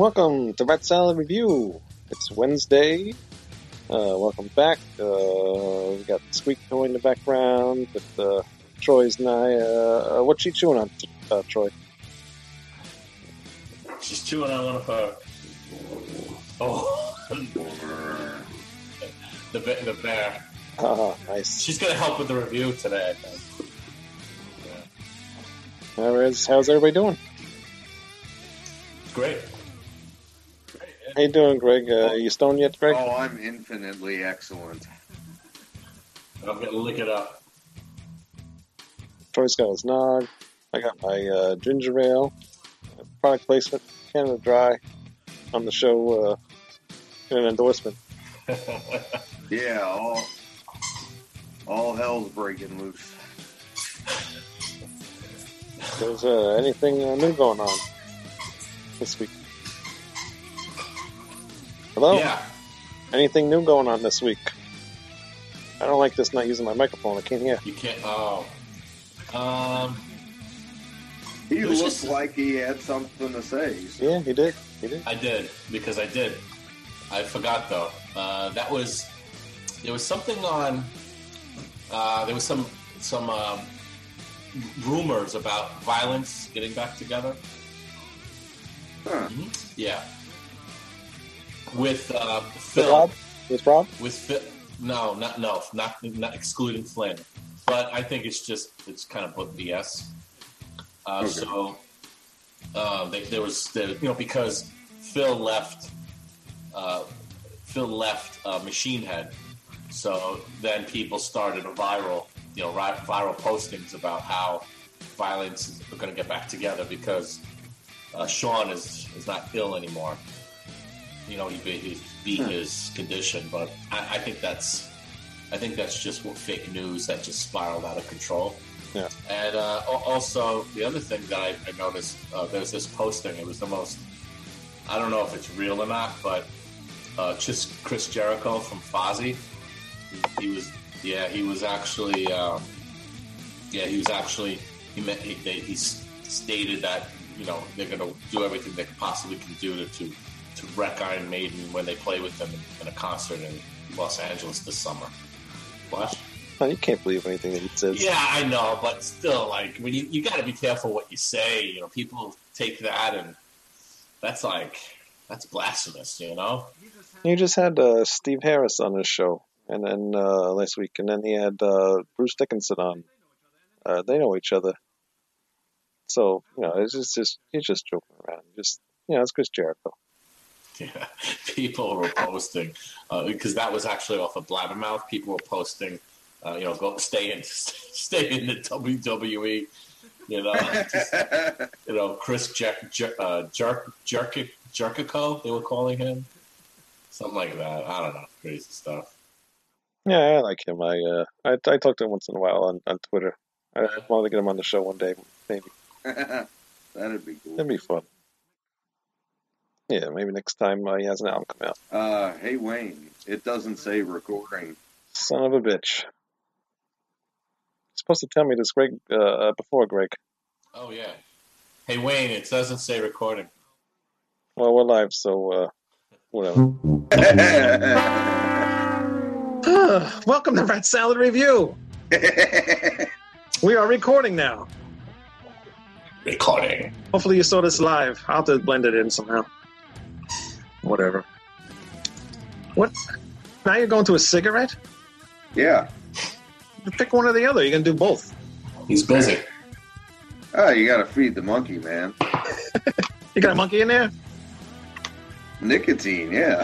Welcome to Rat Salad Review. It's Wednesday. Uh, welcome back. Uh, we got Squeak toy in the background with uh, Troy's and I. Uh, what's she chewing on, uh, Troy? She's chewing on one of her. Oh, the the bear. Ah, nice. She's gonna help with the review today. I think. How is, how's everybody doing? Great. How you doing, Greg? Uh, you stoned yet, Greg? Oh, I'm infinitely excellent. I'm gonna lick it up. Troy's got his nog. I got my uh, ginger ale. Uh, Product placement, Canada Dry, on the show. Uh, an endorsement. Yeah, all all hell's breaking loose. There's uh, anything uh, new going on this week? Hello? Yeah. Anything new going on this week? I don't like this not using my microphone. I can't hear. You can't. Oh. Um. He It was looked just- like he had something to say. Yeah, he did. He did. I did because I did. I forgot though. Uh, that was there was something on. Uh, there was some some um, rumors about VioLence getting back together. Huh. Yeah. With uh, With Phil. Rob? With Rob? With Phil. No, not no, not not excluding Flynn. But I think it's just it's kind of book BS. Uh, Okay. So uh, they, there was the, you know because Phil left uh, Phil left uh, Machine Head, so then people started a viral you know ri- viral postings about how VioLence is going to get back together because uh, Sean is is not ill anymore. You know he beat, he beat his condition, but I, I think that's I think that's just what fake news that just spiraled out of control. Yeah. And uh, also, the other thing that I, I noticed, uh, there's this posting. It was the most, I don't know if it's real or not, but uh, just Chris Jericho from Fozzy. He, he was, yeah, he was actually, um, yeah, he was actually, he, meant, he, they, he stated that, you know, they're going to do everything they possibly can do to, to, to wreck Iron Maiden when they play with them in, a concert in Los Angeles this summer. What? Oh, you can't believe anything that he says. Yeah, I know, but still, like, when you you got to be careful what you say. You know, people take that and that's like that's blasphemous. You know. He just had uh, Steve Harris on his show, and then uh, last week, and then he had uh, Bruce Dickinson on. Uh, they know each other, so you know it's just, just he's just joking around. Just you know, it's Chris Jericho. Yeah, people were posting because that was actually off of Blabbermouth. People were posting, uh, you know, go stay in, stay in the WWE. You know, just, you know, Chris Jer- Jer- uh, Jerk Jerk Jerkico, they were calling him something like that. I don't know, crazy stuff. Yeah, I like him. I uh, I, I talk to him once in a while on, on Twitter. I want to get him on the show one day, maybe. That'd be cool. That'd be fun. Yeah, maybe next time uh, he has an album come out. Uh, hey Wayne, it doesn't say recording. Son of a bitch. You're supposed to tell me this, Greg, uh, uh, before Greg. Oh yeah. Hey Wayne, it doesn't say recording. Well, we're live, so uh, whatever. Welcome to Rat Salad Review. We are recording now. Recording. Hopefully, you saw this live. I'll have to blend it in somehow. Whatever. What? Now you're going to a cigarette? yeah. Pick one or the other. You can do both. He's busy. Oh, you gotta feed the monkey, man. You You got a monkey in there? Nicotine, yeah.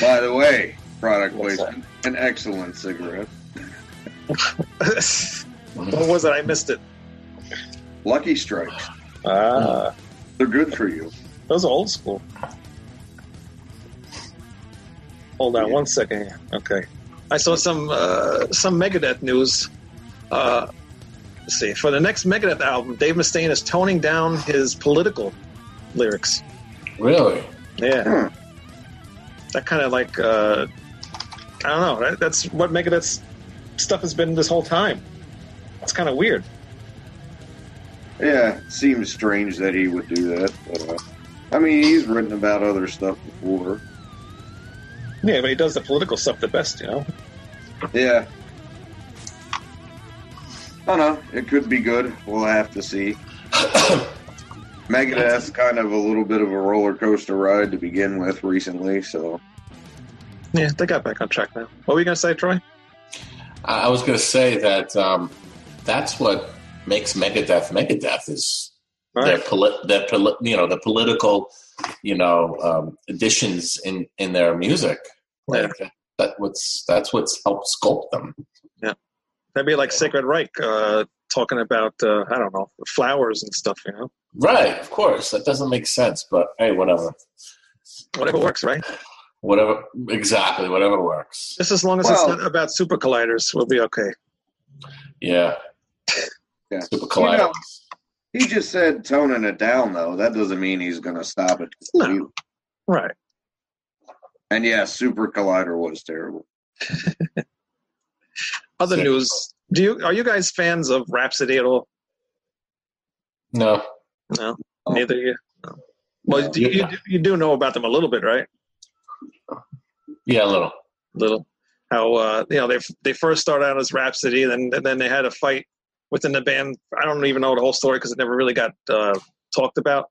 By the way, product What's placement, an excellent cigarette. what was it? I missed it. Lucky Strikes. Ah, They're good for you. Those are old school. Hold on one second here. Okay. I saw some uh, some Megadeth news. Uh, let's see. For the next Megadeth album, Dave Mustaine is toning down his political lyrics. Really? Yeah. Hmm. That kind of like uh, I don't know. That, that's what Megadeth's stuff has been this whole time. It's kind of weird. Yeah, seems strange that he would do that. But, uh, I mean, he's written about other stuff before. Yeah, but he does the political stuff the best, you know. Yeah. I don't know. It could be good. We'll have to see. Megadeth's kind of a little bit of a roller coaster ride to begin with recently, so Yeah, they got back on track now. What were you gonna say, Troy? I I was going to say that um, that's what makes Megadeth Megadeth is All their right. poli- their poli- you know the political you know um, additions in in their music. Like that what's that's what's helped sculpt them. Yeah, that'd be like Sacred Reich uh, talking about uh, I don't know flowers and stuff. You know, Right, of course. That doesn't make sense, but hey, whatever. whatever works, right? Whatever exactly, whatever works. Just as long as Well- it's not about super colliders, we'll be okay. Yeah. yeah. Super collider. know- He just said toning it down, though. That doesn't mean he's going to stop it. No. completely. Right. And yeah, Super Collider was terrible. Other Sick. news. Do you are you guys fans of Rhapsody at all? No. No, Oh. neither you. No. Well, No. you, you, you do know about them a little bit, right? Yeah, a little. little how uh, you know they they first started out as Rhapsody, then and then they had a fight within the band. I don't even know the whole story because it never really got uh, talked about.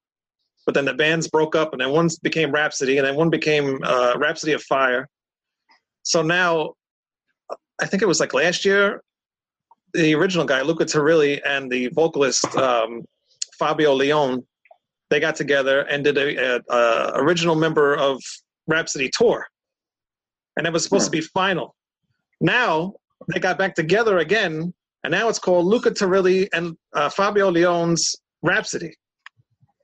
But then the bands broke up, and then one became Rhapsody, and then one became uh, Rhapsody of Fire. So now, I think it was like last year, the original guy Luca Turilli and the vocalist um, Fabio Lione, they got together and did a, a, a original member of Rhapsody tour and it was supposed to be final. Now they got back together again, and now it's called Luca Turilli and uh, Fabio Lione's Rhapsody.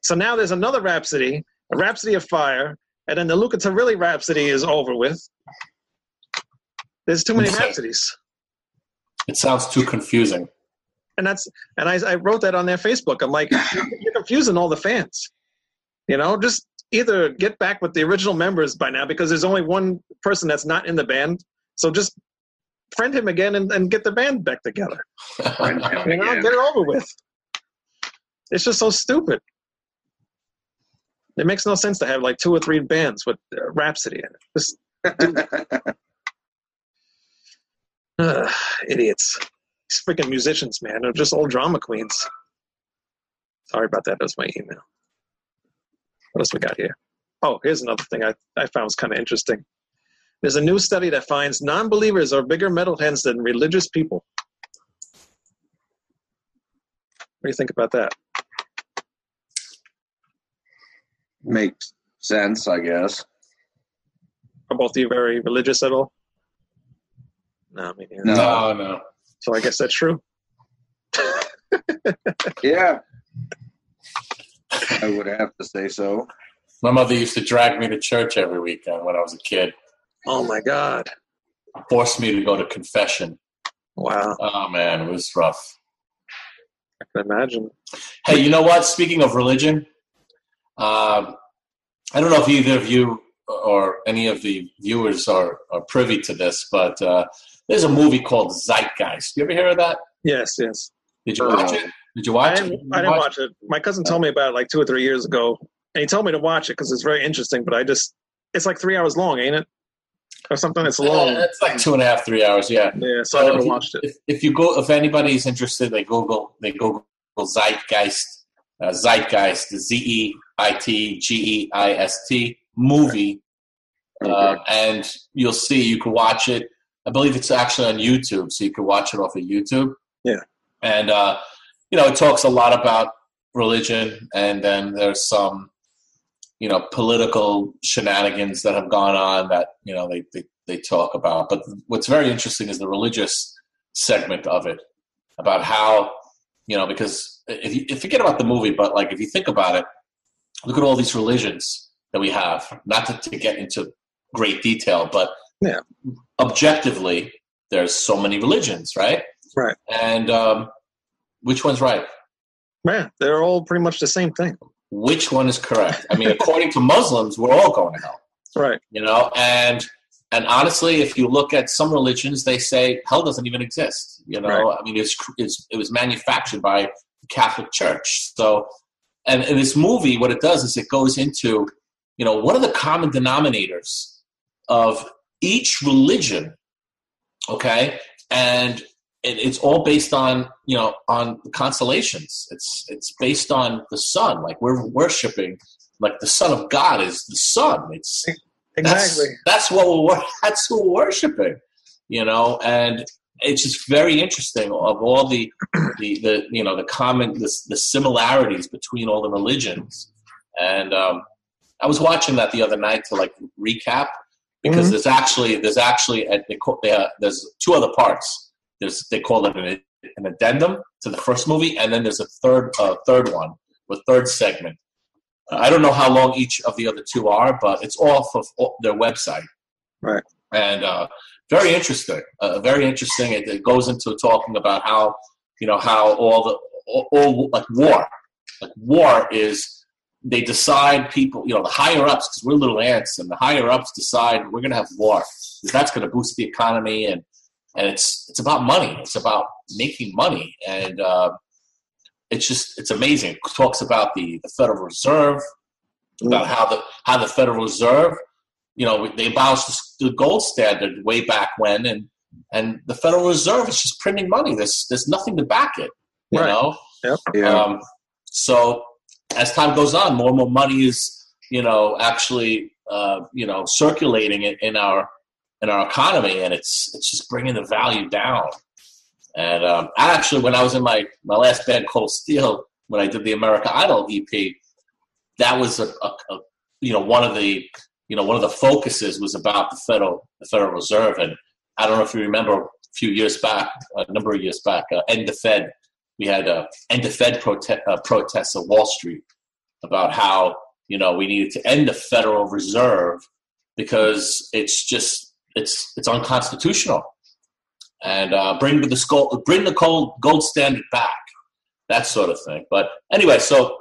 So now there's another Rhapsody, a Rhapsody of Fire, and then the Luca Turilli Rhapsody is over with. There's too many Rhapsodies, It sounds too confusing. and that's and I, I wrote that on their Facebook. I'm like, you're confusing all the fans. You know, just either get back with the original members by now because there's only one person that's not in the band. So just friend him again and, and get the band back together. Friend him You know, again. get it over with. It's just so stupid. It makes no sense to have like two or three bands with uh, Rhapsody in it. Just uh, idiots. These freaking musicians, man. They're just old drama queens. Sorry about that. That was my email. What else we got here? Oh, here's another thing I, I found was kind of interesting. There's a new study that finds non believers are bigger metalheads than religious people. What do you think about that? Makes sense, I guess. Are both of you very religious at all? No, me neither. No. No, no. So I guess that's true. Yeah. I would have to say so. My mother used to drag me to church every weekend when I was a kid. Oh my God. Forced me to go to confession. Wow. Oh man, it was rough. I can imagine. Hey, you know what? Speaking of religion, um, I don't know if either of you or any of the viewers are, are privy to this, but uh, there's a movie called Zeitgeist. You ever hear of that? Yes, yes. Did you watch it? Did you I watch didn't, it? I didn't watch it. My cousin told me about it like two or three years ago, and he told me to watch it because it's very interesting. But I just, it's like three hours long, ain't it? Or something that's long. Uh, it's like two and a half, three hours. Yeah. Yeah, so I never if you- watched it. If, if you go, if anybody's interested, they Google, they Google Zeitgeist, uh, Zeitgeist, Z E I T G E I S T movie, uh, and you'll see. You can watch it. I believe it's actually on YouTube, so you can watch it off of YouTube. Yeah. And uh, you know, it talks a lot about religion, and then there's some, you know, political shenanigans that have gone on that you know they they, they talk about. But what's very interesting is the religious segment of it about how you know because if you forget about the movie, but like if you think about it, look at all these religions that we have. Not to, to get into great detail, but Yeah. objectively, there's so many religions, right? Right. And um, which one's right? Man, they're all pretty much the same thing. Which one is correct? I mean, according to Muslims, we're all going to hell. Right. you know and and honestly if you look at some religions they say hell doesn't even exist you know Right. i mean it's, it's it was manufactured by the catholic church so and in this movie what it does is it goes into you know what are the common denominators of each religion okay and it, it's all based on you know on the constellations it's it's based on the sun like we're worshiping like the son of god is the sun it's Exactly. that's, that's what we're that's who we're worshiping, you know, and it's just very interesting of all the the, the you know the common the, the similarities between all the religions. And um, I was watching that the other night to like recap because Mhm. there's actually there's actually they call, they, uh, there's two other parts. There's they call it an, an addendum to the first movie, and then there's a third uh, third one with third segment. I don't know how long each of the other two are, but it's off of their website. Right. And uh, very interesting. Uh, very interesting. It, it goes into talking about how you know how all the all, all like war, like war is they decide people you know the higher ups because we're little ants and the higher ups decide we're going to have war because that's going to boost the economy and and it's it's about money. It's about making money and. Uh, it's just it's amazing. It talks about the, the Federal Reserve, about how the how the Federal Reserve, you know, they abolished the gold standard way back when, and and the Federal Reserve is just printing money. There's there's nothing to back it, you Right. know. Yeah. Um, so as time goes on, more and more money is you know actually uh, you know circulating in, in our in our economy, and it's it's just bringing the value down. And um, actually, when I was in my my last band, Cold Steel, when I did the America Idol EP, that was a, a, a you know one of the you know one of the focuses was about the federal the Federal Reserve, and I don't know if you remember a few years back, a number of years back, uh, end the Fed. We had uh, end the Fed prote- uh, protests at Wall Street about how you know we needed to end the Federal Reserve because it's just it's it's unconstitutional and uh, bring the skull, bring the gold gold standard back, that sort of thing. But anyway, so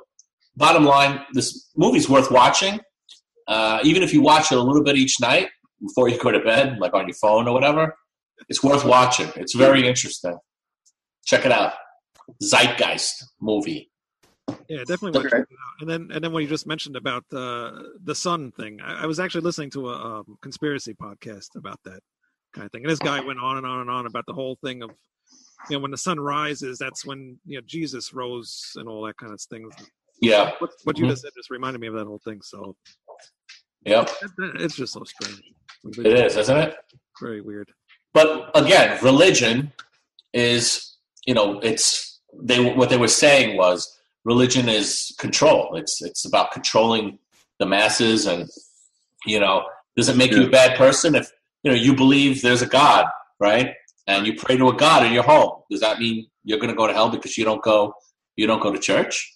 bottom line, this movie's worth watching. Uh, even if you watch it a little bit each night before you go to bed, like on your phone or whatever, it's worth watching. It's very interesting. Check it out, Zeitgeist movie. Yeah, definitely. Okay. check it out. And then, and then what you just mentioned about the the sun thing, I, I was actually listening to a um, conspiracy podcast about that kind of thing, and this guy went on and on and on about the whole thing of, you know, when the sun rises, that's when you know Jesus rose and all that kind of things. Yeah, What, what you Mhm. just said just reminded me of that whole thing. So yeah, it- it's just so strange. it is, isn't it? very weird. but again, religion is you know it's they what they were saying was religion is control. It's it's about controlling the masses, and you know does it make you a bad person if you know you believe there's a God, right? And you pray to a God in your home. Does that mean you're going to go to hell because you don't go you don't go to church?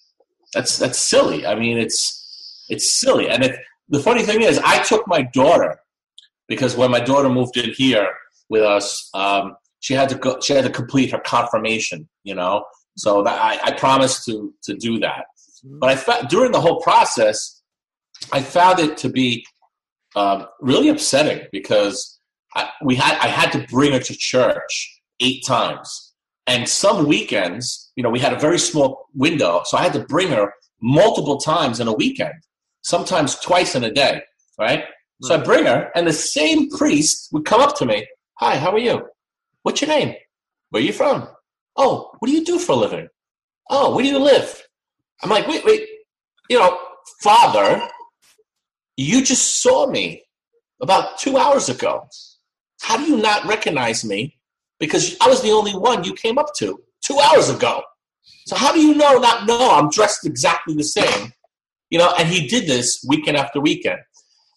That's that's silly. I mean, it's it's silly. And if, the funny thing is, I took my daughter because when my daughter moved in here with us, um, she had to go. She had to complete her confirmation. You know, so that I, I promised to to do that. But I found during the whole process, I found it to be um, really upsetting because I, we had I had to bring her to church eight times, and some weekends, you know, we had a very small window, so I had to bring her multiple times in a weekend, sometimes twice in a day, right? So I bring her, and the same priest would come up to me. Hi, how are you? What's your name? Where are you from? Oh, what do you do for a living? Oh, where do you live? I'm like, wait, wait. You know, Father, you just saw me about two hours ago. How do you not recognize me? Because I was the only one you came up to two hours ago. So how do you know not no, I'm dressed exactly the same. You know, and he did this weekend after weekend.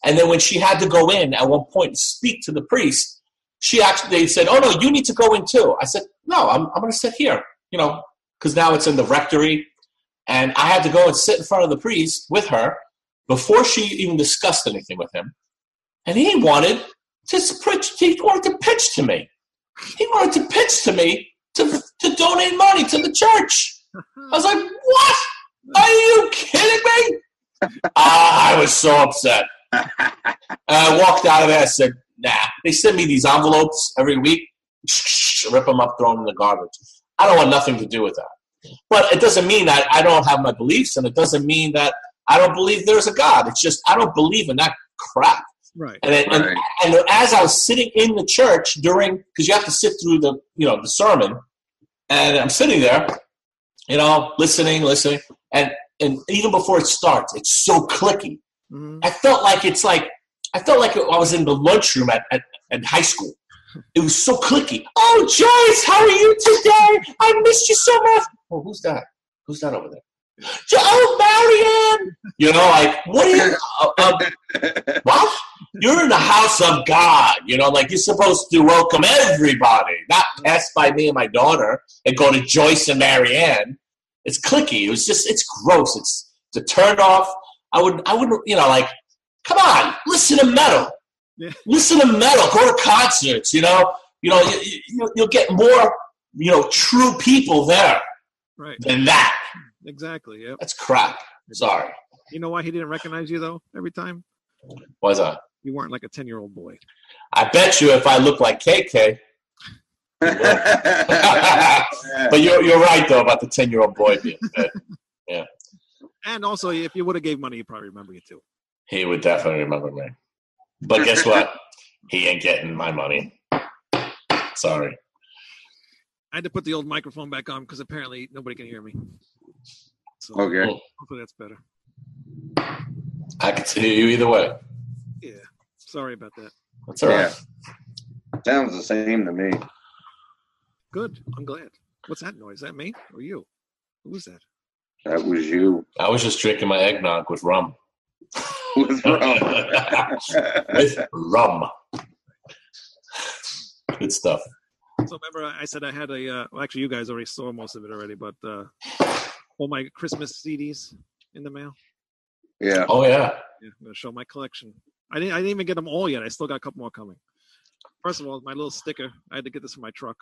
And then when she had to go in at one point and speak to the priest, she actually they said, "Oh no, you need to go in too." I said, "No, I'm I'm going to sit here." You know, because now it's in the rectory, and I had to go and sit in front of the priest with her before she even discussed anything with him. And he wanted to pitch. He wanted to pitch to me. He wanted to pitch to me to to donate money to the church. I was like, "What? Are you kidding me?" Ah, I was so upset. And I walked out of there. I said, "Nah." They send me these envelopes every week. Rip them up, throw them in the garbage. I don't want nothing to do with that. But it doesn't mean that I don't have my beliefs, and it doesn't mean that I don't believe there's a God. It's just I don't believe in that crap. Right. And, then, Right. and and as I was sitting in the church during, because you have to sit through the you know the sermon, and I'm sitting there, you know, listening, listening, and and even before it starts, it's so clicky. Mhm. I felt like it's like I felt like I was in the lunchroom at, at, at high school. It was so clicky. Oh, Joyce, how are you today? I missed you so much. Oh, who's that? Who's that over there? Oh, Marianne. You know, like what are you? Uh, uh, what? You're in the house of God. You know, like you're supposed to welcome everybody, not pass by me and my daughter and go to Joyce and Marianne. It's clicky. It was just, it's gross. It's to turn off. I would, I would, you know, like, come on, listen to metal. Yeah. Listen to metal. Go to concerts. You know, you know, you, you, you'll get more, you know, true people there Right. than that. Exactly. Yep. That's crap. Sorry. You know why he didn't recognize you though? Every time Was I? you weren't like a ten year old boy. I bet you if I look like KK, but you're you're right though about the ten year old boy being dead. And also, if you would have gave money, he'd probably remember you too. He would definitely remember me. But guess what? He ain't getting my money. Sorry. I had to put the old microphone back on because apparently nobody can hear me. So okay. hopefully that's better. I can hear you either way. Yeah. Sorry about that. That's all right. Sounds the same to me. Good. I'm glad. What's that noise? Is that me or you? Who's that? That was you. I was just drinking my eggnog with rum. What's wrong? with rum. Good stuff. So remember, I said I had a. Uh, well, actually, you guys already saw most of it already, but uh, all my Christmas CDs in the mail. yeah. Oh yeah. Yeah, I'm gonna show my collection. I didn't. I didn't even get them all yet. I still got a couple more coming. First of all, my little sticker. I had to get this for my truck,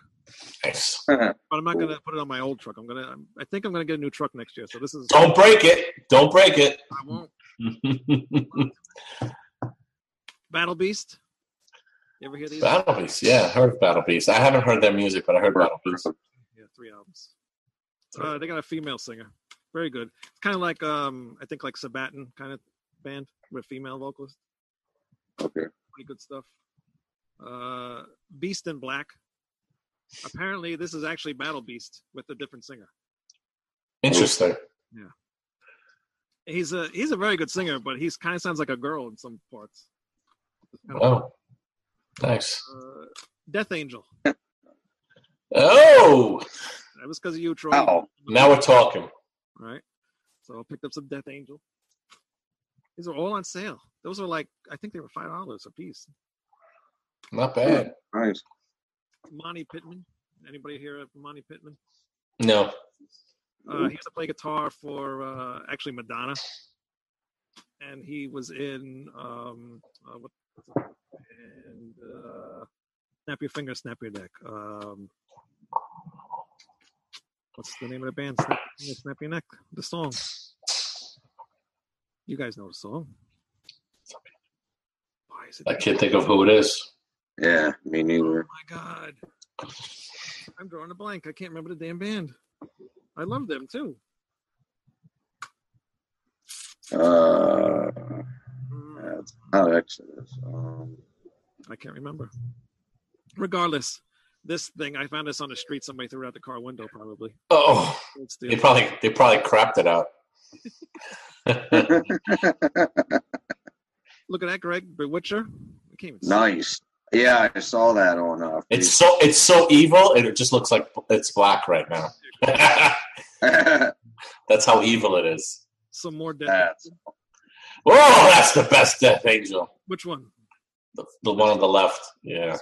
Nice. but I'm not gonna put it on my old truck. I'm gonna. I'm- I think I'm gonna get a new truck next year. So this is. Don't break it. Don't break it. I won't. Battle Beast. You ever hear these? Battle Beast. Yeah, I heard of Battle Beast. I haven't heard their music, but I heard Battle Beast. Yeah, three albums. Uh, they got a female singer. Very good. It's kind of like um, I think like Sabaton kind of band with female vocalist. Okay. Pretty good stuff. Uh, Beast in Black. Apparently, this is actually Battle Beast with a different singer. Interesting. He's a he's a very good singer, but he's kind of sounds like a girl in some parts. Oh, nice. uh, Death Angel. Oh, That was because of you, Troy. Oh, now we're talking. Right. So I picked up some Death Angel. These are all on sale. Those are like I think they were five dollars a piece. Not bad. nice. Monte Pittman. Anybody here of Monte Pittman? No. Uh, he used to play guitar for uh, actually Madonna, and he was in um, uh, what, and uh, Snap Your Finger, Snap Your Neck. Um, what's the name of the band? Snap Your Finger, Snap Your Neck. The song. You guys know the song. Why is it? I can't think of who it is. Yeah, me neither. Oh neither. my god. I'm drawing a blank. I can't remember the damn band. I love them too. Uh, Mm, that's not Exodus. Um, I can't remember. Regardless, this thing I found this on the street. Somebody threw out the car window, probably. Oh, Old they probably they probably crapped it out. Look at that, Greg. Bewitcher. I can't even see. nice. Yeah, I saw that on. Uh, it's so it's so evil, and it just looks like it's black right now. That's how evil it is. Some more death. That's Oh, that's the best Death Angel. Which one? The, the one on the left. Yeah.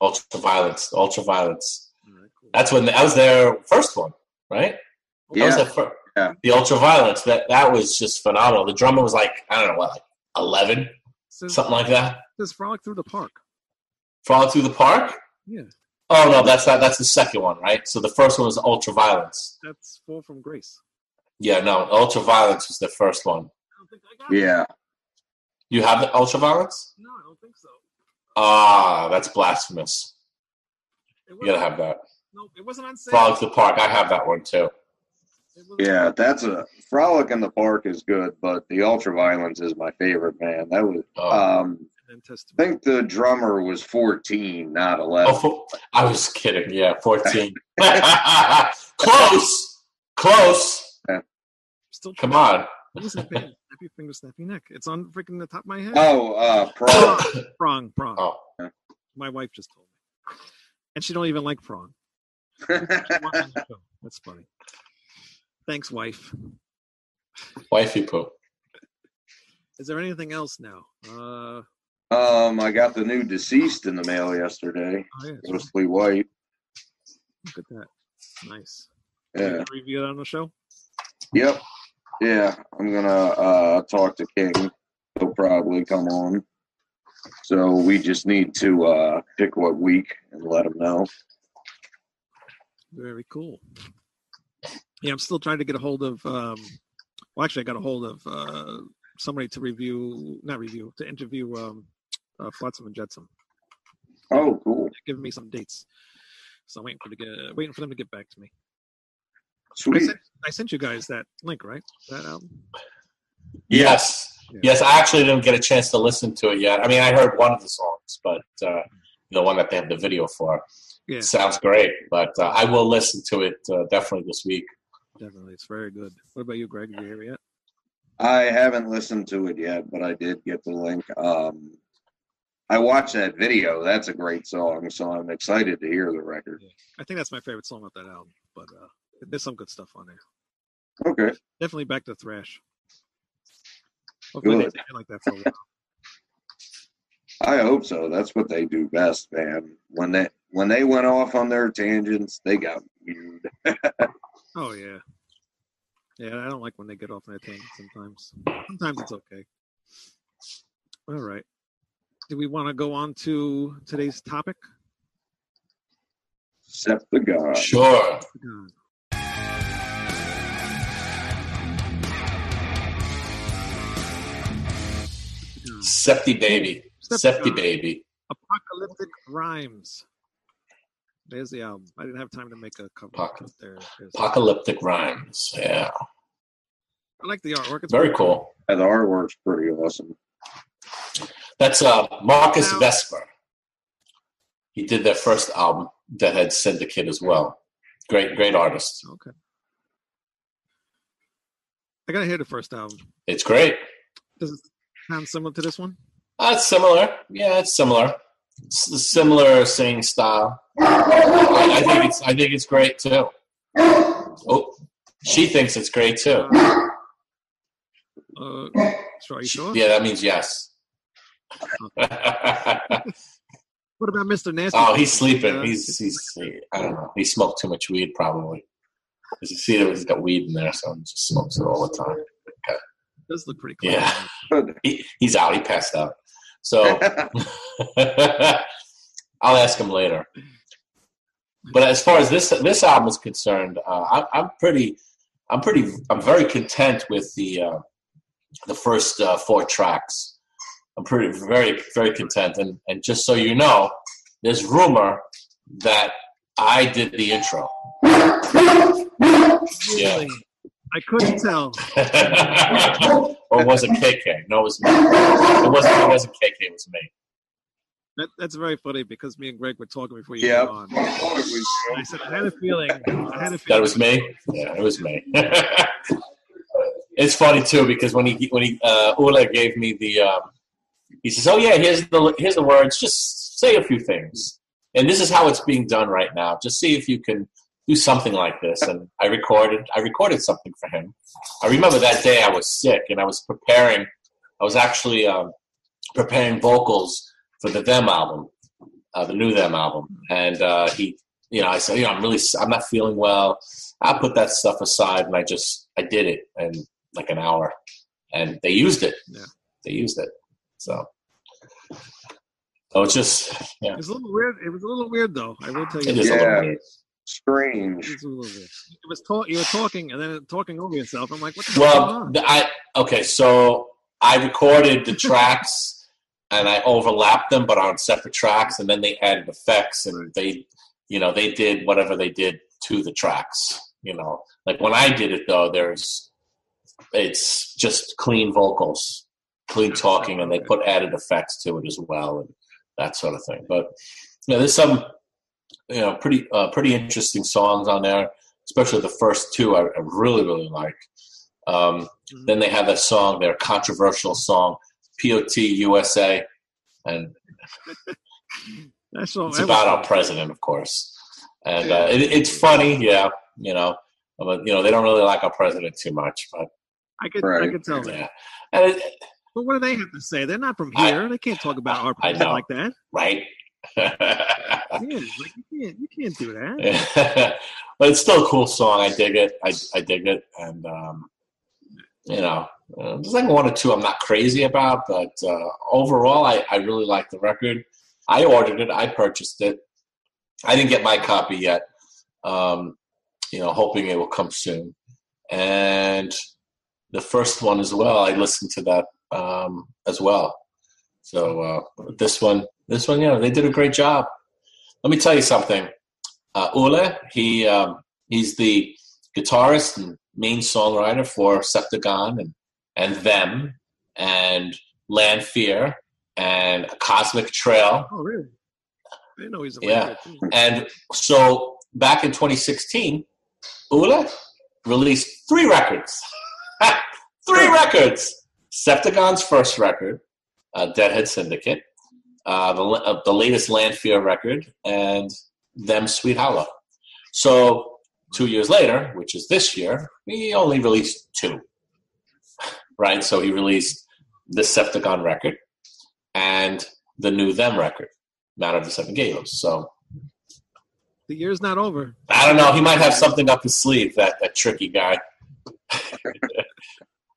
Ultra violence. Ultra violence. All right, cool. That's when that was their first one, right? That was Yeah. their fir- Yeah. The ultra violence. That that was just phenomenal. The drummer was like, I don't know what, like eleven, Says, something like that. says frolic through the park. Frolic through the park. Yeah, Oh no, that's not. That's the second one, right? So the first one was ultra violence. that's fall from grace. Yeah, no, ultra violence was the first one. I don't think I got it. yeah. You have the ultra violence? No, I don't think so. Ah, that's blasphemous. You gotta have that. No, it wasn't on sale. Frolic through the park. I have that one too. Yeah, that's a frolic in the park is good, but the ultra violence is my favorite, man. That was Oh. um And I think the drummer was 14, not Oh, 11. fo- I was kidding. Yeah, fourteen. Close, close. Still Come on. What is that band? Snappy finger, snappy neck. It's on freaking the top of my head. Oh, uh Pro. prong, prong. Oh, My wife just told me, and she don't even like prong. She watches the show. That's funny. Thanks, wife. wifey poo. Is there anything else now? Uh, um, I got the new deceased in the mail yesterday. oh yeah, Ghostly White. look at that. Nice. Yeah. Review it on the show. Yep. Yeah. I'm gonna uh talk to King. He'll probably come on. So we just need to uh pick what week and let him know. Very cool. Yeah, I'm still trying to get a hold of. Um, well, actually, I got a hold of uh, somebody to review, not review, to interview um, uh, Flotsam and Jetsam. Oh, cool. They're giving me some dates, so I'm waiting for to get waiting for them to get back to me. I Sweet. sent, I sent you guys that link, right? That album. Yes. Yeah. Yes, I actually didn't get a chance to listen to it yet. I mean, I heard one of the songs, but uh, the one that they have the video for Yeah, sounds great. But uh, I will listen to it uh, definitely this week. definitely. It's very good. What about you, Greg? Did you hear it yet? I haven't listened to it yet, but I did get the link. Um I watched that video. That's a great song, so I'm excited to hear the record. I think that's my favorite song off that album, but uh, there's some good stuff on there. Okay. Definitely back to thrash. Hopefully they Good. stay like that for a while. I hope so. That's what they do best, man. When they when they went off on their tangents, they got viewed. Oh yeah, yeah. I don't like when they get off on a tangent. Sometimes, sometimes it's okay. All right. Do we want to go on to today's topic? Septagon. Sure. Septi baby. Septi baby. Apocalyptic Rhymes. There's the album. I didn't have time to make a cover. Apoc- there, there's- Apocalyptic rhymes. Yeah. I like the artwork. It's Very pretty cool. The artwork's pretty awesome. That's uh, Marcus Now- Vesper. He did their first album, Deadhead Syndicate, as well. Great, great artist. Okay. I gotta hear the first album. It's great. Does it sound similar to this one? Uh, it's similar. Yeah, it's similar. It's similar singing style. I, I think it's. I think it's great too. Oh, she thinks it's great too. Uh, so are you sure? Yeah, that means yes. What about Mr. Nasty? oh, he's sleeping. Uh, He's he's. I don't know. He smoked too much weed probably. You see, he's got weed in there, so he just smokes it all the time. does look pretty cool. Yeah. He, he's out. He passed out. So I'll ask him later. But as far as this this album is concerned, uh, I'm, I'm pretty, I'm pretty, I'm very content with the uh, the first uh, four tracks. I'm pretty very very content, and and just so you know, there's rumor that I did the intro. Yeah. I couldn't tell. or was it KK? No, it was me. It wasn't. It wasn't KK. It was me. That, that's very funny because me and Greg were talking before you Yep. came on. I thought it was I said I had a feeling. I had a feeling That was me. Yeah, it was me. it's funny too because when he when he uh, Ule gave me the, um, he says, "Oh yeah, here's the here's the words. Just say a few things." And this is how it's being done right now. Just see if you can do something like this. And I recorded, I recorded something for him. I remember that day I was sick and I was preparing, I was actually um, preparing vocals for the Them album, uh, the new Them album. And uh, he, you know, I said, you know, I'm really, I'm not feeling well. I put that stuff aside and I just, I did it in like an hour and they used it. Yeah. They used it. So, so it's just, yeah. It was a little weird. It was a little weird, though. I will tell you. It is a little Yeah. weird. Strange. It was a little weird. It was talk. You were talking and then talking over yourself. I'm like, what the hell's going Well, on? the- I okay. So I recorded the tracks and I overlapped them, but on separate tracks, and then they added effects and they, you know, they did whatever they did to the tracks. You know, like when I did it though, there's it's just clean vocals, clean talking, and they put added effects to it as well, and that sort of thing. But you know, there's some you know pretty uh, pretty interesting songs on there, especially the first two. I, I really really like. Um, Mhm. Then they have that song, their controversial song, "POT USA," and That's all. it's that about was- our president, of course. And uh, it, it's funny, yeah, you know, but you know they don't really like our president too much, but I could. I could tell that. yeah, and it, But what do they have to say? They're not from I- here. they can't talk about our I president like that. right. Yeah, like, you can't. You can't do that. but it's still a cool song. I dig it. I, I dig it, and um, you know, uh, there's like one or two I'm not crazy about, but uh, overall, I, I really like the record. I ordered it. I purchased it. I didn't get my copy yet. Um, you know, hoping it will come soon. And the first one as well. I listened to that um, as well. So uh, this one, this one, yeah, they did a great job. Let me tell you something. Uh, Ule, he um, he's the guitarist and main songwriter for Septagon and and them and Landfear and Cosmic Trail. Oh, really? I know he's a Yeah. And so back in 2016, Ule released three records. three records. Septagon's first record, uh, Deadhead Syndicate, uh, the, uh, the latest Landfear record, and Them Sweet Hollow. So two years later, which is this year, he only released two. Right? So he released the Septagon record and the new Them record, Manor of the Seven Gables. So The year's not over. I don't know. He might have something up his sleeve. That that tricky guy.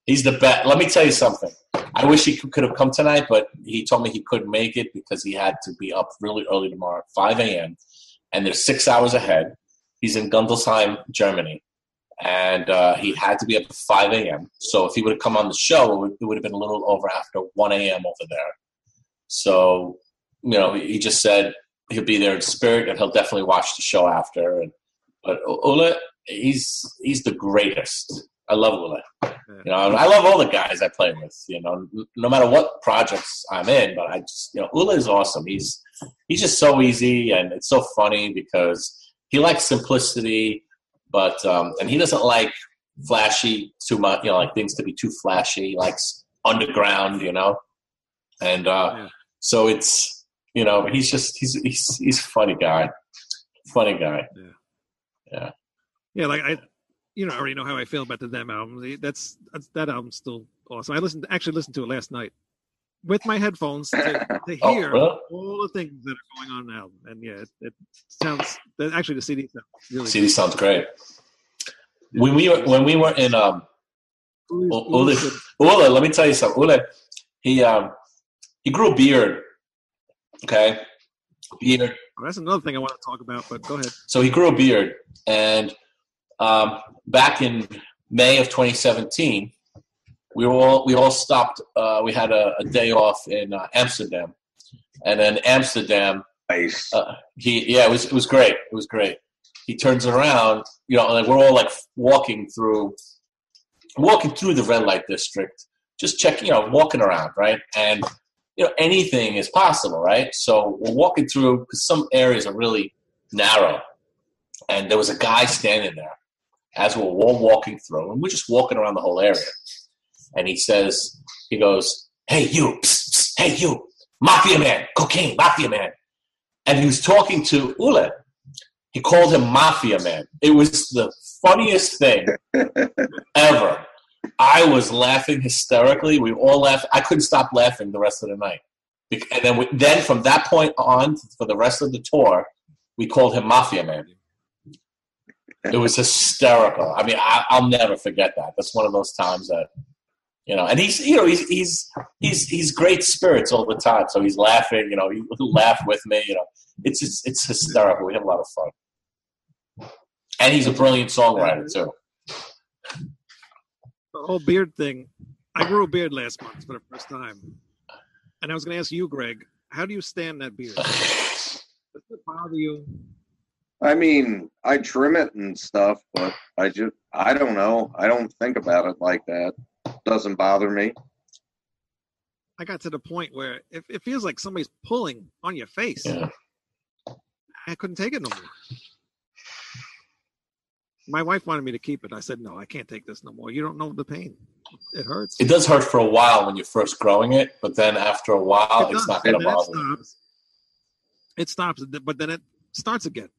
He's the best. Let me tell you something. I wish he could, have come tonight, but he told me he couldn't make it because he had to be up really early tomorrow, at 5 a.m. And they're six hours ahead. He's in Gundelsheim, Germany, and uh, he had to be up at 5 a.m. So if he would have come on the show, it would, it would have been a little over after 1 a.m. over there. So you know, he just said he'll be there in spirit and he'll definitely watch the show after. And but Ule, he's he's the greatest. I love Ule. You know, I love all the guys I play with. You know, no matter what projects I'm in, but I just you know, Ule is awesome. He's he's just so easy and it's so funny because he likes simplicity, but um, and he doesn't like flashy too much. You know, like things to be too flashy. He likes underground. You know, and uh, Yeah. so it's you know he's just he's he's he's a funny guy, funny guy. Yeah, Yeah. Yeah, like I, you know, I already know how I feel about the Them album. That's, that's that album's still awesome. I listened, actually listened to it last night with my headphones to, to Oh, hear really? all the things that are going on in the album. And yeah, it, it sounds. Actually the CD sounds really. CD sounds great. When we were when we were in um. Ule, Ule- let me tell you something. Ule, he um he grew a beard. Okay, beard. that's another thing I want to talk about. But go ahead. So he grew a beard, and um, back in May of 2017, we all we all stopped. Uh, we had a, a day off in uh, Amsterdam, and in Amsterdam, Nice. uh, he yeah, it was it was great. It was great. He turns around, you know, like we're all like walking through, walking through the red light district, just checking, you know, walking around, right? And you know, anything is possible, right? So we're walking through because some areas are really narrow, and there was a guy standing there as we're all walking through, and we're just walking around the whole area. And he says, he goes, "Hey you, psst, psst, hey you, mafia man, cocaine, mafia man." and he was talking to Ule. He called him Mafia Man. It was the funniest thing ever. I was laughing hysterically. We all laughed. I couldn't stop laughing the rest of the night. And then, we, then from that point on, for the rest of the tour, we called him Mafia Man. It was hysterical. I mean, I, I'll never forget that. That's one of those times that, you know, and he's, you know, he's he's he's he's great spirits all the time. So he's laughing. You know, he he'll laugh with me. You know, it's just, it's hysterical. We have a lot of fun, and he's a brilliant songwriter too. The whole beard thing. I grew a beard last month for the first time, and I was going to ask you, Greg, how do you stand that beard? Does it bother you? I mean, I trim it and stuff, but I just, I don't know. I don't think about it like that. Doesn't bother me. I got to the point where it, it feels like somebody's pulling on your face. Yeah. I couldn't take it no more. My wife wanted me to keep it. I said, no, I can't take this no more. You don't know the pain. It hurts. It does hurt for a while when you're first growing it, but then after a while, It it's does, not going to then it bother you. stops. It stops, but then it starts again.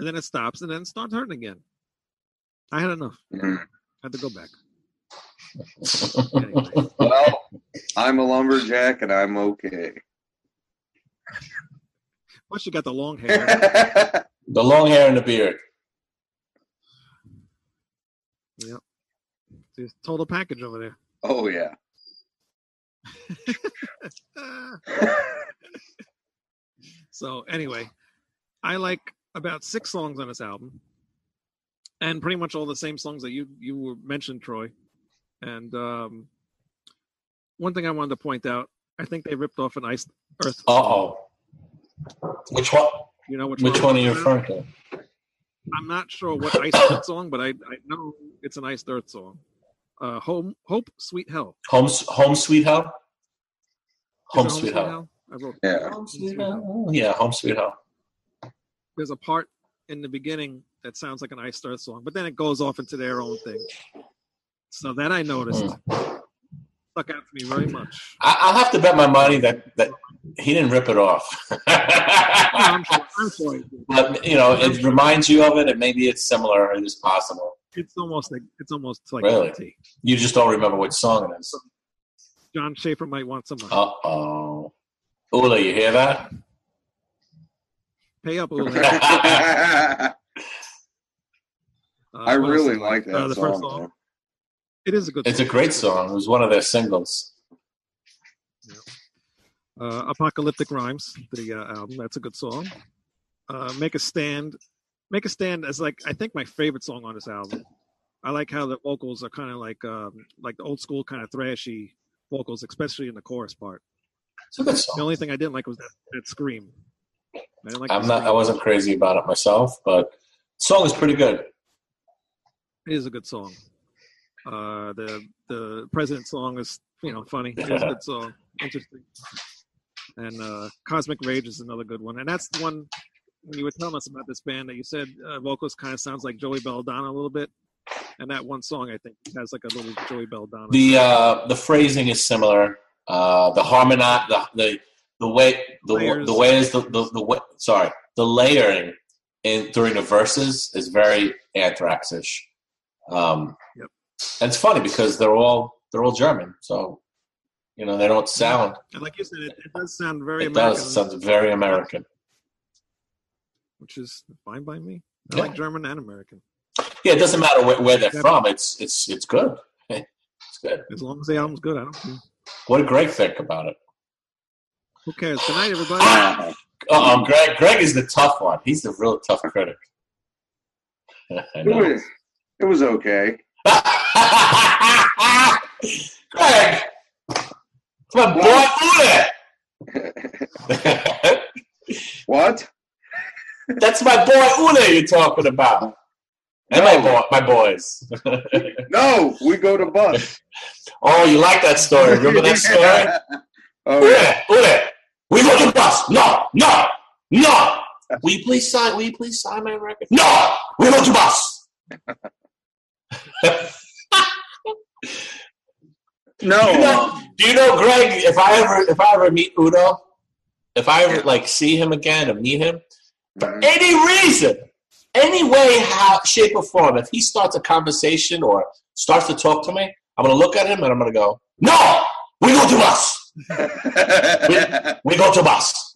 And then it stops, and then it starts hurting again. I had enough. Mm. I had to go back. Anyway. Well, I'm a lumberjack and I'm okay. Plus, you got the long hair. The long hair and the beard. It's a total package over there. oh yeah. Ah. so anyway, I like about six songs on this album, and pretty much all the same songs that you you were mentioned, Troy. And um, one thing I wanted to point out, I think they ripped off an Iced Earth. Uh oh. Which one? You know which, Which one are you I'm referring to? I'm not sure what Iced Earth song, but I I know it's an Iced Earth song. Uh, Home Hope Sweet Hell. Home, home Sweet Hell. Is Home it Sweet Hell. I wrote Yeah. Home Sweet Hell. Yeah, Home Sweet Hell. There's a part in the beginning that sounds like an Iced Earth song, but then it goes off into their own thing. So that I noticed stuck out to me very much. I, I'll have to bet my money that, that he didn't rip it off. Yeah, I'm sure, I'm sure but you know, it reminds you of it, and maybe it's similar. It is possible. it's almost like it's almost like Really? guarantee. You just don't remember which song it is. Jon Schaffer might want some money. Uh oh. Ule, you hear that? Pay up, Ule. I Uh, what else really is like that Uh, the first song. song. man. It is a good. Song. It's a great song. It was one of their singles. Uh, Apocalyptic Rhymes, the uh, album. That's a good song. Uh, Make a Stand. Make a Stand is like I think my favorite song on this album. I like how the vocals are kind of like um, like the old school kind of thrashy vocals, especially in the chorus part. It's a good The only thing I didn't like was that, that scream. I like I'm not. I wasn't crazy about it myself, but the song is pretty good. It is a good song. Uh, the the president song is you know funny. It is a good song, interesting. And uh, Cosmic Rage is another good one. And that's the one when you were telling us about this band that you said uh, vocals kind of sounds like Joey Belladonna a little bit. And that one song I think has like a little Joey Belladonna. The uh, the phrasing is similar. Uh, the harmoni the the the way the Layers. the way is the the, the way, sorry the layering in during the verses is very Anthrax-ish. Um, Yep. And it's funny because they're all they're all German, so you know they don't sound. and like you said, it, it does sound very It American, does sounds very American. which is fine by me. I Yeah. like German and American Yeah, it doesn't matter where, where they're from. It's it's it's good. It's good. as long as the album's good. I don't care. What did Greg think about it? Who cares? Good night, everybody. Uh, Uh-oh, Greg. Greg is the tough one. He's the real tough critic. I it was it was okay. Greg, it's my boy Una. What? That's my boy Una you're talking about. And my boy, my boys. No, we go to bus. oh, you like that story? Remember that story? oh yeah. Una, Una, we go to the bus. No, no, no. Will you please sign? Will you please sign my record? No, we go to bus. No. Do you know, do you know, Greg? If I ever, if I ever meet Udo, if I ever like see him again or meet him, for Mhm. any reason, any way, how, shape, or form, if he starts a conversation or starts to talk to me, I'm going to look at him and I'm going to go, no, we go to bus. We go to bus.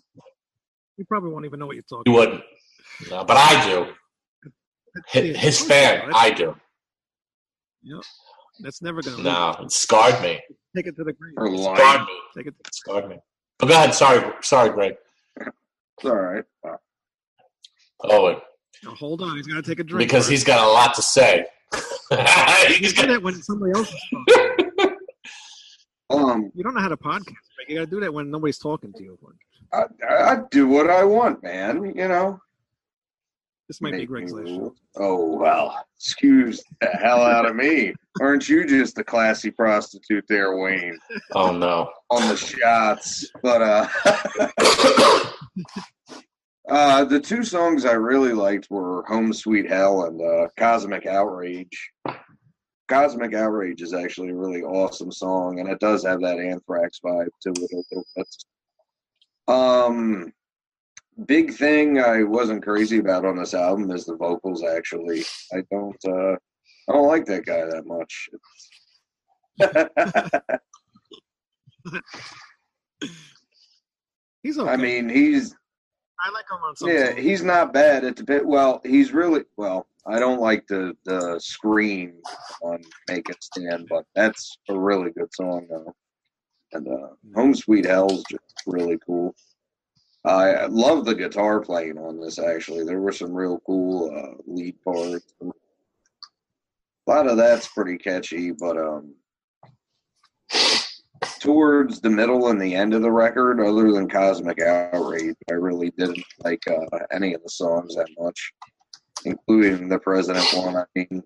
You probably won't even know what you're talking. You wouldn't. No, but I do. His, his fan, I do. Yep. That's never gonna. leave. No, it scarred me. Take it to the grave. Or lying. Scarred me. Take it. Scarred me. But go ahead. Sorry, sorry, Greg. It's all right. Oh, Owen, Now, hold on. He's got to take a drink. because first. he's got a lot to say. You he's do got, that when somebody else is talking. Um, You don't know how to podcast. But you got to do that when nobody's talking to you. I, I do what I want, man. You know. This might be Make Greg's me last show. Oh well, excuse the hell out of me. Aren't you just a classy prostitute there, Wayne? oh no. On the shots, but uh, uh, the two songs I really liked were "Home Sweet Hell" and uh, "Cosmic Outrage." "Cosmic Outrage" is actually a really awesome song, and it does have that Anthrax vibe to it a little bit. Um, big thing I wasn't crazy about on this album is the vocals. Actually, I don't. Uh, I don't like that guy that much. He's okay. I mean, he's I like him on some. yeah, songs. he's not bad at the bit. Well, he's really well. I don't like the the scream on "Make It Stand," but that's a really good song though. And uh, "Home Sweet Hell's just really cool. I love the guitar playing on this. Actually, there were some real cool uh, lead parts. A lot of that's pretty catchy, but um, towards the middle and the end of the record, other than Cosmic Outrage, I really didn't like uh, any of the songs that much, including the President one. I mean,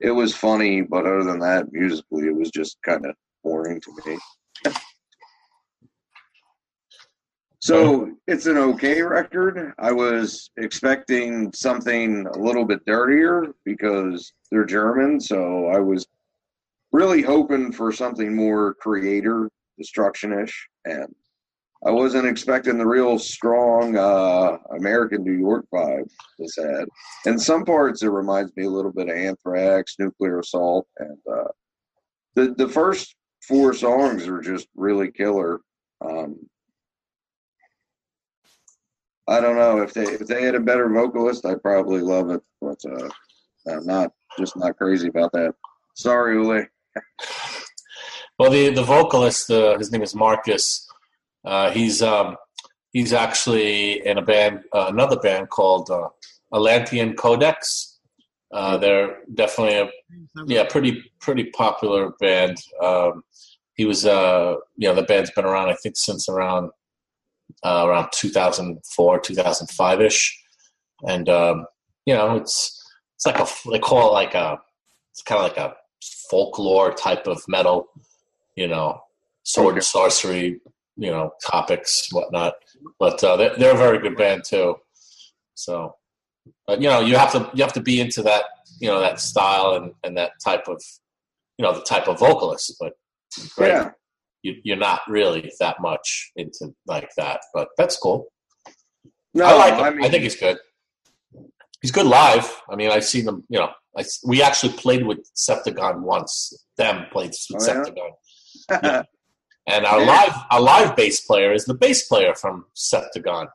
it was funny, but other than that, musically, it was just kind of boring to me. So it's an okay record. I was expecting something a little bit dirtier because they're German, so I was really hoping for something more Kreator destruction-ish, and I wasn't expecting the real strong uh, American New York vibe this had. In some parts, it reminds me a little bit of Anthrax, Nuclear Assault, and uh, the the first four songs are just really killer. Um, I don't know if they if they had a better vocalist, I'd probably love it, but uh, I'm not just not crazy about that. Sorry, Ule. Well, the the vocalist, uh, his name is Marcus. Uh, he's um, he's actually in a band, uh, another band called uh, Atlantean Codex. Uh, they're definitely a yeah, pretty pretty popular band. Um, he was uh, you know the band's been around I think since around uh, around 2004 2005 ish, and um, you know it's it's like a they call it like a it's kind of like a folklore type of metal, you know, sword and sorcery, you know, topics whatnot. But uh, they're, they're a very good band too. So, but you know, you have to you have to be into that you know that style and, and that type of you know the type of vocalist. But great, Yeah. you, you're not really that much into like that. But that's cool. No, I like him. I, mean, think he's good. He's good live. I mean, I've seen them. You know, I, we actually played with Septagon once. Them played with Oh, yeah? Septagon, Yeah. And our live our live bass player is the bass player from Septagon,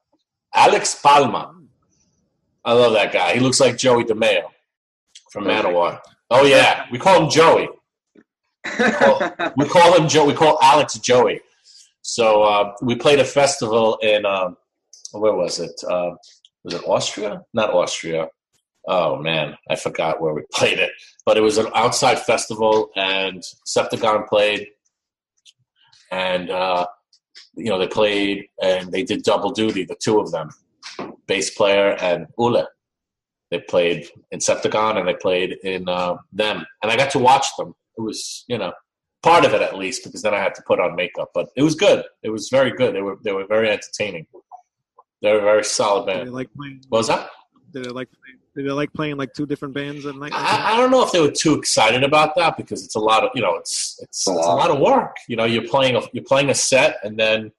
Alex Palma. I love that guy. He looks like Joey DeMaio from Perfect. Manowar. Oh yeah, we call him Joey. We call him Joe. We call Alex Joey. So uh, we played a festival in um, where was it? Uh, was it Austria? Not Austria. Oh man, I forgot where we played it. But it was an outside festival, and Septagon played, and uh, you know they played and they did double duty. The two of them, bass player and Ule. They played in Septagon and they played in uh, them, and I got to watch them. It was you know part of it at least because then I had to put on makeup. But it was good. It was very good. They were they were very entertaining. They were a very solid they band. like playing? What was that? Did they like? Did they like playing like two different bands at night? like? I, I don't know if they were too excited about that because it's a lot of you know it's it's, A it's a lot. lot of work. You know, you're playing a you're playing a set and then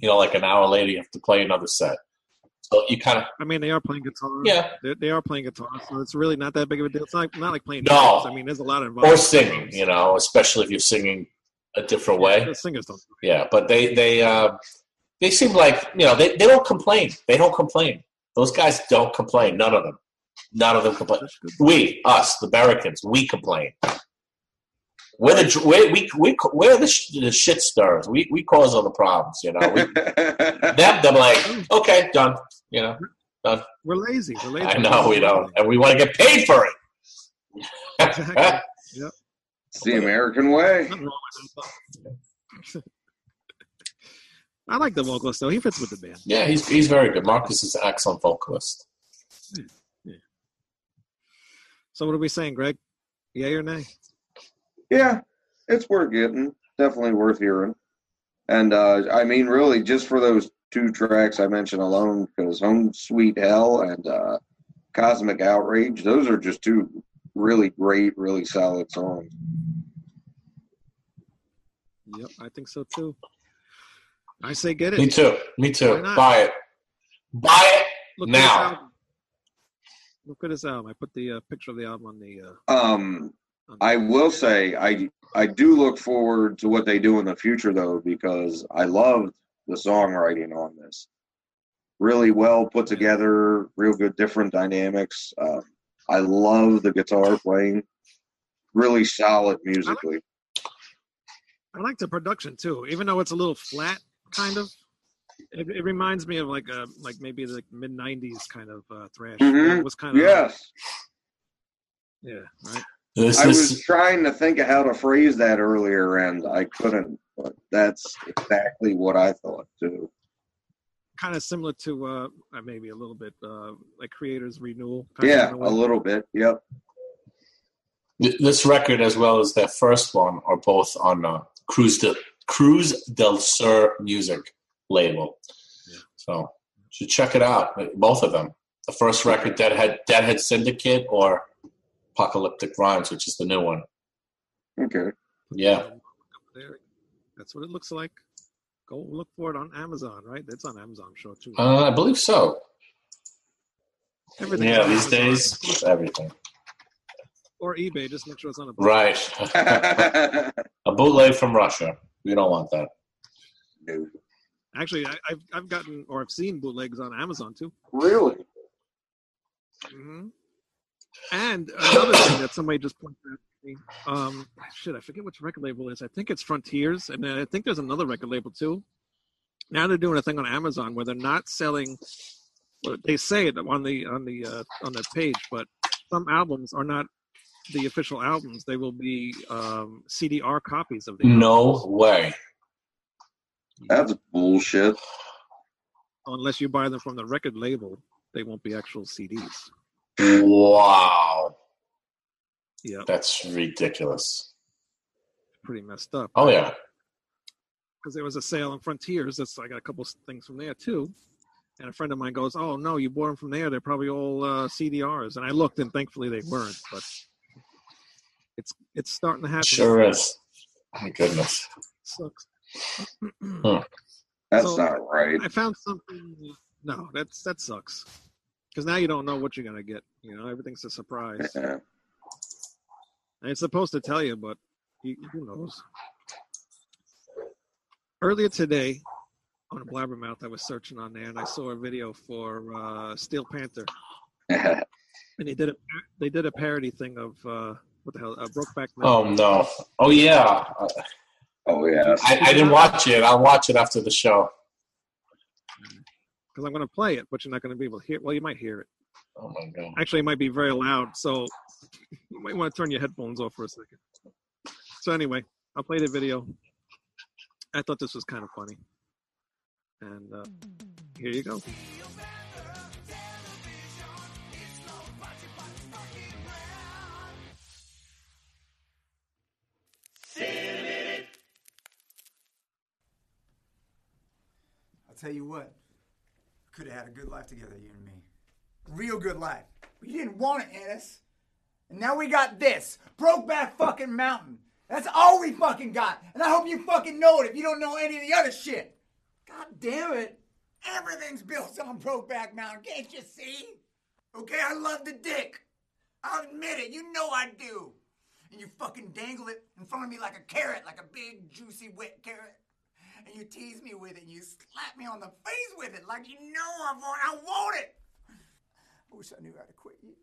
you know like an hour later you have to play another set. So you kind of I mean, they are playing guitar. Yeah. they, they are playing guitar, so it's really not that big of a deal. It's not not like playing. No. drums. I mean, there's a lot of involved. or singing, you know, especially if you're singing a different way. The singers don't. Yeah, but they they uh, they seem like you know they, they don't complain. They don't complain. Those guys don't complain. None of them. None of them complain. We, us, the Americans, we complain. We're the we we we we're the, sh- the shit stirrers. We we cause all the problems. You know, we, them they're like okay, done. You know, We're lazy. We're lazy. I know we don't, and we want to get paid for it. Exactly. it's the American way. Nothing wrong with that. I like the vocalist though. He fits with the band. yeah, he's he's very good. Marcus is an excellent vocalist. So what are we saying, Greg? Yeah or nay? Yeah, it's worth getting. Definitely worth hearing. And uh, I mean, really, just for those two tracks I mentioned alone, because Home Sweet Hell and uh, Cosmic Outrage, those are just two really great, really solid songs. Yep, I think so too. I say get it. Me too. Me too. Buy it. Buy it. Look Now. At. Look at this album. I put the uh, picture of the album on the. Uh, Um, on I will say I I do look forward to what they do in the future though because I loved the songwriting on this. Really well put together, real good different dynamics. Um, I love the guitar playing. Really solid musically. I like the production too, even though it's a little flat, kind of. It, it reminds me of like a like maybe the mid '90s kind of uh, thrash. Mhm. It was kind of Yes, yeah, right. This I is was trying to think of how to phrase that earlier and I couldn't. But that's exactly what I thought too. Kind of similar to uh, uh, maybe a little bit uh, like Kreator's Renewal. Kind Yeah, of a little bit. Yep. this record as well as their first one are both on uh, Cruz de Cruz del Sur music label. Yeah. So you should check it out. Both of them. The first record, Deadhead Deadhead Syndicate, or Apocalyptic Rhymes, which is the new one. Okay. Yeah. That's what it looks like. Go look for it on Amazon, right? It's on Amazon, I'm sure too. Uh, I believe so. Everything's Yeah, these Amazon. days, everything. or eBay. Just make sure it's on a Right. a bootleg from Russia. We don't want that. No. Actually, I, I've I've gotten or I've seen bootlegs on Amazon too. Really? hmm And another thing that somebody just pointed out to me, um, shit, I forget which record label is. I think it's Frontiers, and then I think there's another record label too. Now they're doing a thing on Amazon where they're not selling. Well, they say it on the on the uh, on the page, but some albums are not the official albums. They will be um, CDR copies of the. No way. That's bullshit. Unless you buy them from the record label, they won't be actual CDs. Wow. Yeah, That's ridiculous. pretty messed up. Oh, yeah. because there was a sale on Frontiers. That's I got a couple of things from there too. And a friend of mine goes, "Oh no, you bought them from there. They're probably all uh, CDRs." And I looked, and thankfully they weren't. But it's it's starting to happen. Sure is. My goodness. sucks. That's So- not right. I found something. No, that's that sucks. Because now you don't know what you're gonna get. You know, everything's a surprise. Yeah. And it's supposed to tell you, but you, who knows? Earlier today, on a Blabbermouth, I was searching on there, and I saw a video for uh, Steel Panther, and they did a they did a parody thing of uh, what the hell, uh, Brokeback Oh, no. Oh, yeah. oh yeah. I, I didn't watch it. I'll watch it after the show. Because I'm going to play it, but you're not going to be able to hear. Well, you might hear it. Oh, my God. Actually, it might be very loud, so you might want to turn your headphones off for a second. So anyway, I'll play the video. I thought this was kind of funny, and uh, here you go. I'll tell you what, could have had a good life together, you and me. Real good life. But you didn't want it, Ennis. And now we got this Brokeback fucking Mountain. That's all we fucking got. And I hope you fucking know it if you don't know any of the other shit. God damn it. Everything's built on Brokeback Mountain, can't you see? Okay, I love the dick. I'll admit it, you know I do. And you fucking dangle it in front of me like a carrot, like a big, juicy, wet carrot. And you tease me with it, and you slap me on the face with it, like you know I want, I want it. I wish I knew how to quit you.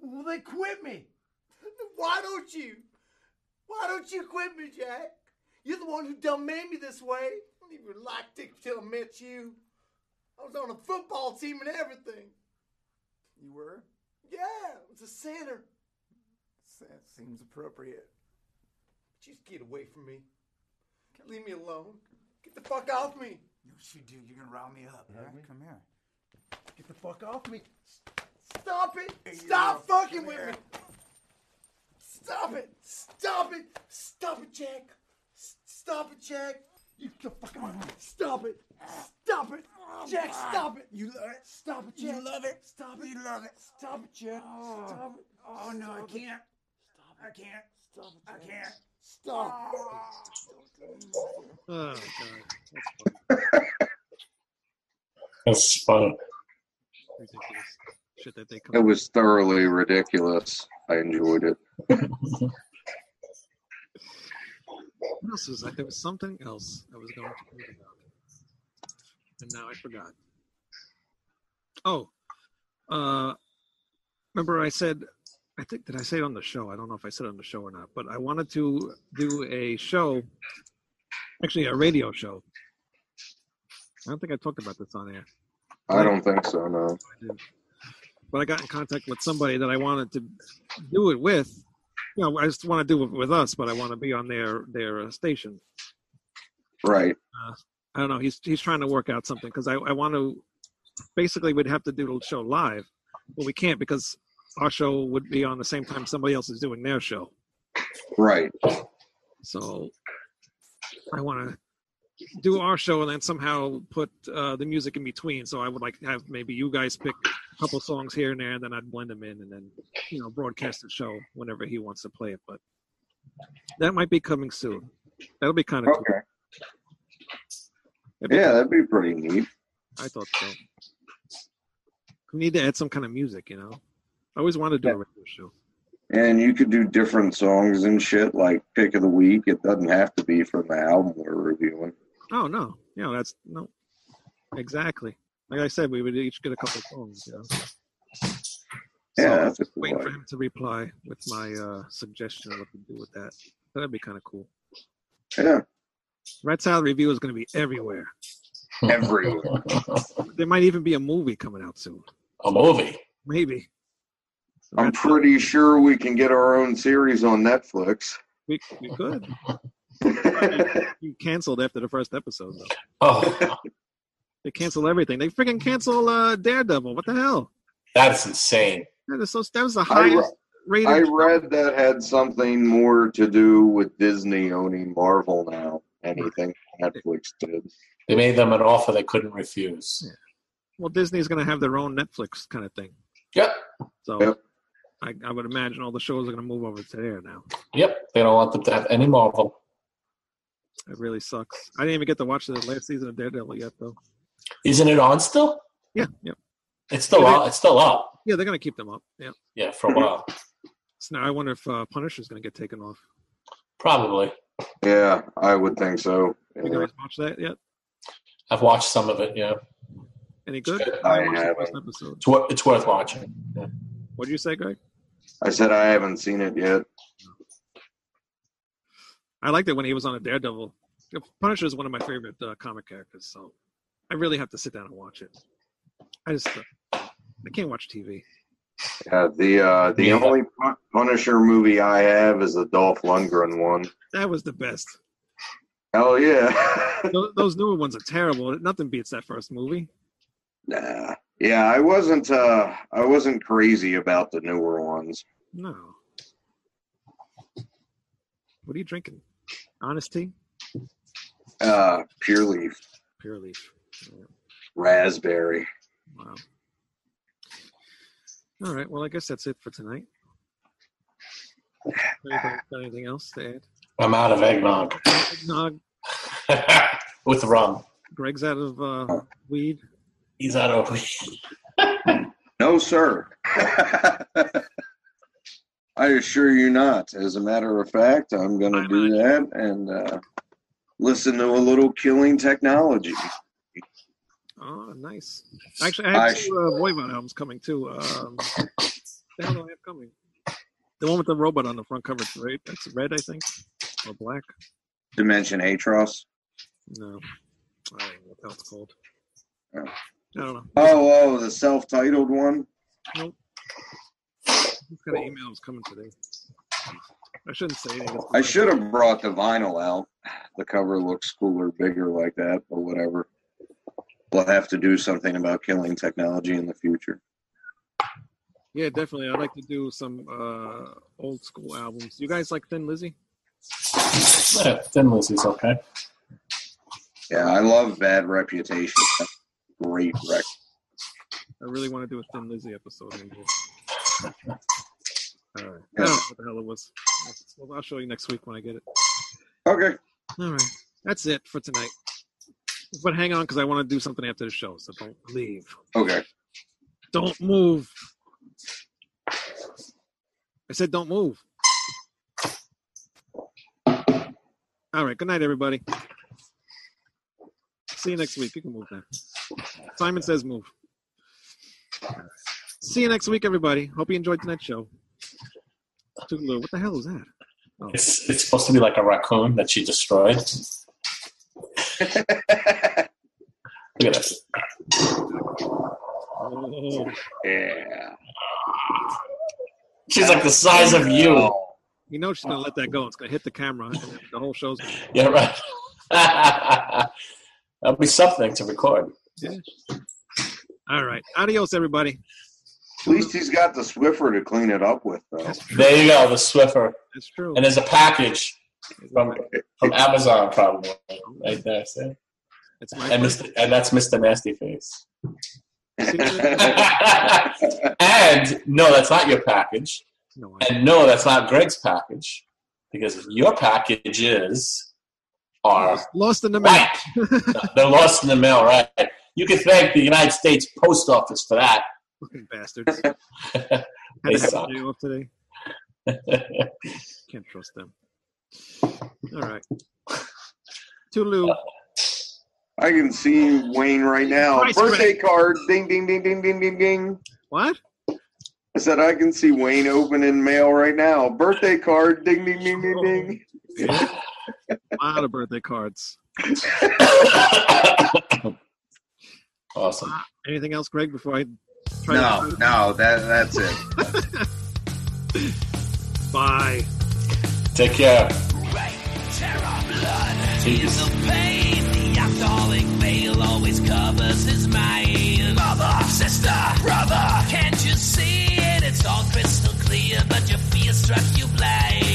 Well, then quit me. Why don't you? Why don't you quit me, Jack? You're the one who done made me this way. I didn't even like Dick till I met you. I was on a football team and everything. You were? Yeah, I was a center. That seems appropriate. Just get away from me. Leave me alone. Get the fuck off me. You know what you do? You're gonna rile me up, right? Come here. Get the fuck off me. Stop it. Hey, Stop little- fucking with here. me. Stop it. Stop it. Stop it, Jack. Stop it, Jack. You the fuck out. Stop it. Stop it. Jack, stop it. You love it? Stop it, Jack. You love it? Stop it. You love it? Stop it, Jack. Oh. Stop it. Oh no, I can't. Stop I can't. Stop it. I can't. Stop. Oh god, that's fun. ridiculous shit that they come. It was thoroughly ridiculous. I enjoyed it. What else was that? There was something else I was going to talk about, and now I forgot. Oh, uh, remember I said, I think did I say it on the show? I don't know if I said it on the show or not, but I wanted to do a show, actually a radio show. I don't think I talked about this on air. I don't think so, no. I. But I got in contact with somebody that I wanted to do it with. You know, I just want to do it with us, but I want to be on their their uh, station. Right. I don't know. He's he's trying to work out something because I, I want to. Basically, we'd have to do the show live, but we can't because our show would be on the same time somebody else is doing their show. Right. So I want to do our show and then somehow put uh, the music in between. So I would like to have maybe you guys pick a couple songs here and there, and then I'd blend them in and then you know broadcast the show whenever he wants to play it. But that might be coming soon. That'll be kind of cool. Okay. That'd Yeah, cool. that'd be pretty neat. I thought so. We need to add some kind of music, you know. I always wanted to do a radio show. And you could do different songs and shit, like pick of the week. It doesn't have to be from the album we're reviewing. Oh no, you know that's no, exactly. Like I said, we would each get a couple of songs, you know. Yeah, So, that's a cool waiting for him to reply with my uh, suggestion of what to do with that. That'd be kind of cool. Yeah, Rat Salad Review is going to be everywhere. everywhere. There might even be a movie coming out soon. A movie. Maybe. I'm Red- pretty sure we can get our own series on Netflix. we, we could. You canceled after the first episode, though. Oh, They cancel everything. They freaking cancel uh, Daredevil. What the hell? that's insane. That, is so, that was the I, highest re- rated. I read that had something more to do with Disney owning Marvel now. Anything Netflix did. They made them an offer they couldn't refuse. Well, Disney's going to have their own Netflix kind of thing. Yep. So Yep. I, I would imagine all the shows are going to move over to there now. Yep. They don't want them to have any Marvel. It really sucks. I didn't even get to watch the last season of Daredevil yet, though. Isn't it on still? Yeah, yeah, It's still up. It's still up. yeah. They're going to keep them up. Yeah. Yeah, for a while. So now I wonder if uh, Punisher's going to get taken off. Probably. Yeah, I would think so. You guys watch that yet? I've watched some of it. Yeah, Any good? good. I watched haven't. it's worth it's worth watching. What did you say, Greg? I said I haven't seen it yet. I liked it when he was on a Daredevil. Punisher is one of my favorite uh, comic characters, so I really have to sit down and watch it. I just uh, I can't watch TV. Yeah, the uh, the Yeah. only Punisher movie I have is the Dolph Lundgren one. That was the best. Hell yeah. Those, those newer ones are terrible. Nothing beats that first movie. nah. Yeah, I wasn't uh I wasn't crazy about the newer ones. No. What are you drinking? Honesty, Uh Pure Leaf, pure leaf. Yeah, raspberry. Wow. All right. Well, I guess that's it for tonight. Anybody got anything else to add? I'm out of eggnog. Eggnog. with rum. Greg's out of uh, weed. He's out of. No, sir. I assure you not. As a matter of fact, I'm going to do that and uh, listen to a little killing technology. Oh, nice. Actually, I I have sh- two uh, Voivod albums coming too. Um, the hell do I have coming? The one with the robot on the front cover, right? That's red, I think, or black. Dimension Hatröss. No, I don't know what the hell it's called. Oh. I don't know. Oh, oh, the self-titled one. Nope. He's got an email that's coming today. I shouldn't say anything. I should have brought the vinyl out. The cover looks cooler, bigger like that, but whatever. We'll have to do something about killing technology in the future. Yeah, definitely. I'd like to do some uh, old school albums. You guys like Thin Lizzy? Yeah, Thin Lizzy's okay. Yeah, I love Bad Reputation. Great record. I really want to do a Thin Lizzy episode. Maybe. All right. I don't know what the hell it was. Well, I'll show you next week when I get it. Okay. All right. That's it for tonight. But hang on, because I want to do something after the show, so don't leave. Okay. Don't move. I said don't move. All right. Good night, everybody. See you next week. You can move now. Simon says move. See you next week, everybody. Hope you enjoyed tonight's show. Toodaloo. What the hell is that? Oh. It's it's supposed to be like a raccoon that she destroyed. Look at this. Oh, Yeah. She's like the size of you. you know she's gonna let that go. It's gonna hit the camera, the whole show's gonna. Yeah, right. That'll be something to record. All right. Adios, everybody. At least he's got the Swiffer to clean it up with, though. There you go, the Swiffer. That's true. And there's a package from from Amazon probably right there. See? It's my And Mr. and that's Mr. Nasty Face. And no, that's not your package. no, And no, that's not Greg's package. Because your packages are Lost in the mail. right. They're lost in the mail, right? You can thank the United States Post Office for that. Fucking bastards. They Had to have suck. a day off today. Can't trust them. All right. Toodaloo. I can see Wayne right now. Christ, Birthday card. Ding, ding, ding, ding, ding, ding, ding. What? I said I can see Wayne opening mail right now. Birthday card. Ding, ding, ding, ding, ding. A lot of birthday cards. awesome. Uh, anything else, Greg, before I try No, to. no, that that's it. Bye. Take care. Terror blood is the pain. The alcoholic veil always covers his mind. Mother, sister, brother, can't you see it? It's all crystal clear, but your fear struck you blind.